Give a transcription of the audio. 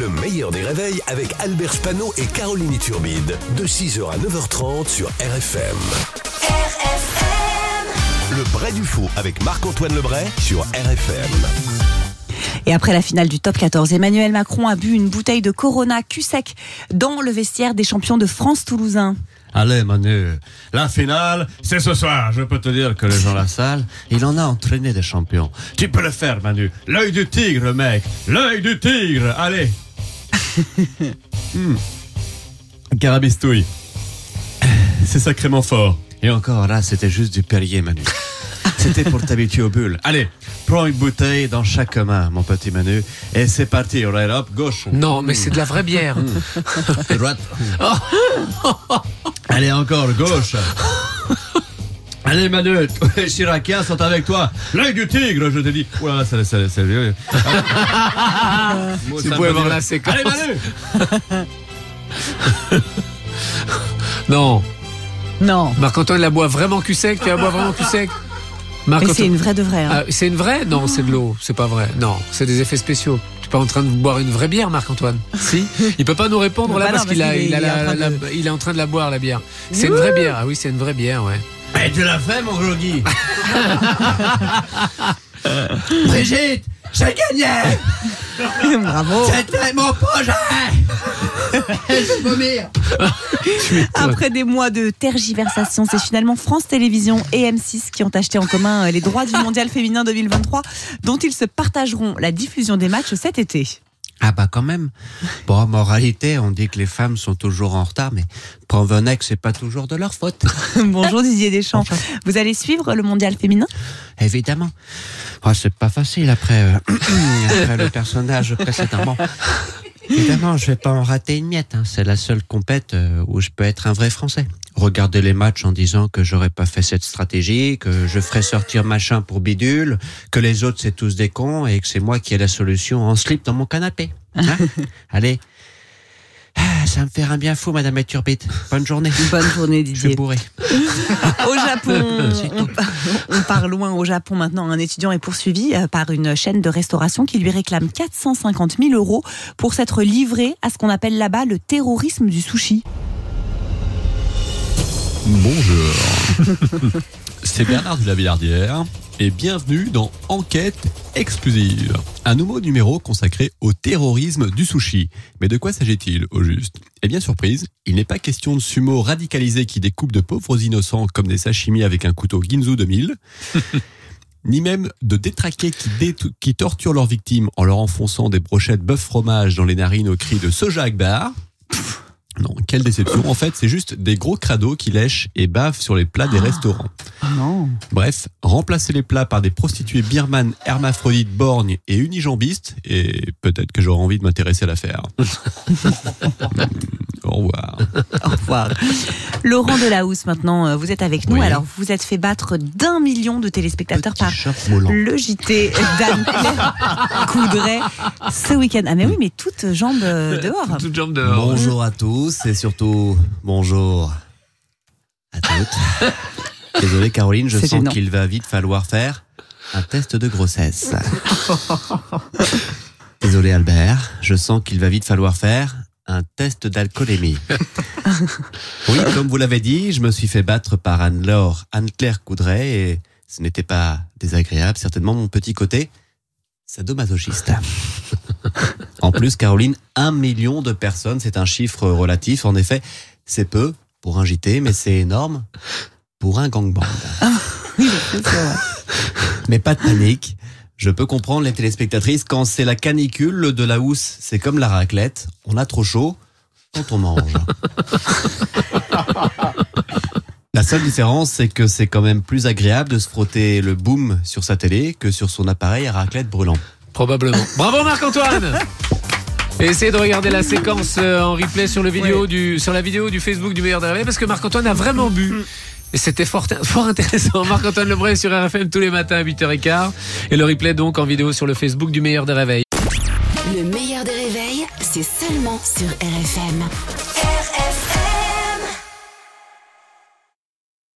Le meilleur des réveils avec Albert Spano et Caroline Turbide. De 6h à 9h30 sur RFM. RFM. Le vrai du faux avec Marc-Antoine Lebray sur RFM. Et après la finale du top 14, Emmanuel Macron a bu une bouteille de Corona cul sec dans le vestiaire des champions de France toulousain. Allez Manu, la finale, c'est ce soir. Je peux te dire que les gens de la salle, il en a entraîné des champions. Tu peux le faire Manu. L'œil du tigre mec. L'œil du tigre. Allez. hmm. Carabistouille. C'est sacrément fort. Et encore là, c'était juste du Perrier Manu. C'était pour t'habituer aux bulles. Allez, prends une bouteille dans chaque main, mon petit Manu. Et c'est parti, right up, gauche. Non, mais c'est de la vraie bière. Droite. Allez, encore, gauche. Allez Manu, les Chiraciens sont avec toi. L'œil du tigre, je te dis. Oula, c'est c'est c'est vieux. Tu pouvez voir la séquence. Allez Manu. non. Non. Marc-Antoine la boit vraiment cul sec. Tu la bois vraiment cul sec? Mais c'est une vraie de vraie. Hein. Ah, c'est une vraie Non, c'est de l'eau. C'est pas vrai. Non, c'est des effets spéciaux. Tu es pas en train de boire une vraie bière, Marc-Antoine Si Il peut pas nous répondre là Bah parce qu'il parce a, qu'il il, a est la- en train de- la- il est en train de la boire la bière. C'est une vraie bière. Ah oui, c'est une vraie bière, ouais. Et tu l'as fait, mon gros Guy Brigitte, j'ai gagné Bravo. C'était mon projet vomir Après des mois de tergiversation, c'est finalement France Télévisions et M6 qui ont acheté en commun euh, les droits du Mondial féminin 2023, dont ils se partageront la diffusion des matchs cet été. Ah bah quand même. Bon, moralité, on dit que les femmes sont toujours en retard, mais que c'est pas toujours de leur faute. Bonjour Didier Deschamps. Vous allez suivre le Mondial féminin? Évidemment. Oh, c'est pas facile après, euh, après le personnage précédemment. Évidemment, je vais pas en rater une miette. hein. C'est la seule compète euh, où je peux être un vrai Français. Regarder les matchs en disant que j'aurais pas fait cette stratégie, que je ferais sortir machin pour bidule, que les autres c'est tous des cons et que c'est moi qui ai la solution en slip dans mon canapé. Hein? Allez. Ça me fait un bien fou, Madame Turbite. Bonne journée. Bonne journée Je suis Didier. bourré. Au Japon, on part loin au Japon maintenant. Un étudiant est poursuivi euh, par une chaîne de restauration qui lui réclame 450 000 euros pour s'être livré à ce qu'on appelle là-bas le terrorisme du sushi. Bonjour. C'est Bernard de la Villardière et bienvenue dans Enquête exclusive, un nouveau numéro consacré au terrorisme du sushi. Mais de quoi s'agit-il au juste? Eh bien surprise, il n'est pas question de sumo radicalisés qui découpent de pauvres innocents comme des sashimi avec un couteau Ginzu 2000. Ni même de détraqués qui, dé- qui torturent leurs victimes en leur enfonçant des brochettes bœuf fromage dans les narines au cri de Soja Akbar. Non, quelle déception. En fait, c'est juste des gros crados qui lèchent et bavent sur les plats des restaurants. Non. Bref, remplacer les plats par des prostituées birmanes, hermaphrodites, borgnes et unijambistes, et peut-être que j'aurai envie de m'intéresser à l'affaire. Au revoir. Au revoir. Laurent Delahousse, maintenant, euh, vous êtes avec nous. Oui. Alors, vous vous êtes fait battre d'un million de téléspectateurs par le JT d'Anne-Claire Coudray ce week-end. Ah, mais oui, mais toutes jambes euh, dehors. Toute jambe dehors. Bonjour à tous et surtout bonjour à toutes. Désolé Caroline, je sens qu'il va vite falloir faire un test de grossesse. Désolé Albert, je sens qu'il va vite falloir faire un test d'alcoolémie. Oui, comme vous l'avez dit, je me suis fait battre par Anne-Laure, Anne-Claire Coudray et ce n'était pas désagréable, certainement mon petit côté sadomasochiste. En plus, Caroline, un million de personnes, c'est un chiffre relatif. En effet, c'est peu pour un JT, mais c'est énorme pour un gangbang. Mais pas de panique. Je peux comprendre les téléspectatrices quand c'est la canicule de la housse, c'est comme la raclette. On a trop chaud quand on mange. La seule différence, c'est que c'est quand même plus agréable de se frotter le boom sur sa télé que sur son appareil à raclette brûlant. Probablement. Bravo Marc-Antoine essayez de regarder la séquence euh, en replay sur, le vidéo du, sur la vidéo du Facebook du meilleur réveils parce que Marc-Antoine a vraiment bu. C'était fort, fort intéressant. Marc-Antoine Lebray sur RFM tous les matins à 8h15. Et le replay donc en vidéo sur le Facebook du meilleur des réveils. Le meilleur des réveils, c'est seulement sur RFM.